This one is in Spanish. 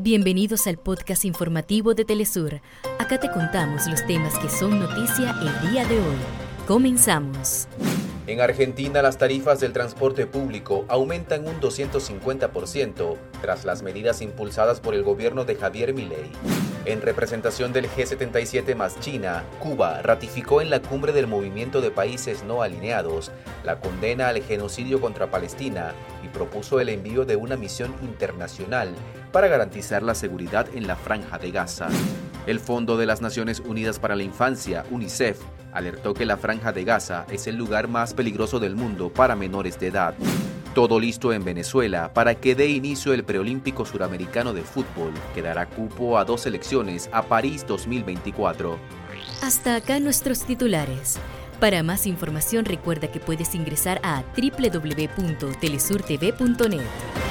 Bienvenidos al podcast informativo de Telesur. Acá te contamos los temas que son noticia el día de hoy. Comenzamos. En Argentina las tarifas del transporte público aumentan un 250% tras las medidas impulsadas por el gobierno de Javier Milei. En representación del G77 más China, Cuba ratificó en la cumbre del movimiento de países no alineados la condena al genocidio contra Palestina y propuso el envío de una misión internacional para garantizar la seguridad en la franja de Gaza. El Fondo de las Naciones Unidas para la Infancia, UNICEF, alertó que la franja de Gaza es el lugar más peligroso del mundo para menores de edad. Todo listo en Venezuela para que dé inicio el preolímpico suramericano de fútbol, que dará cupo a dos selecciones a París 2024. Hasta acá nuestros titulares. Para más información recuerda que puedes ingresar a www.telesurtv.net.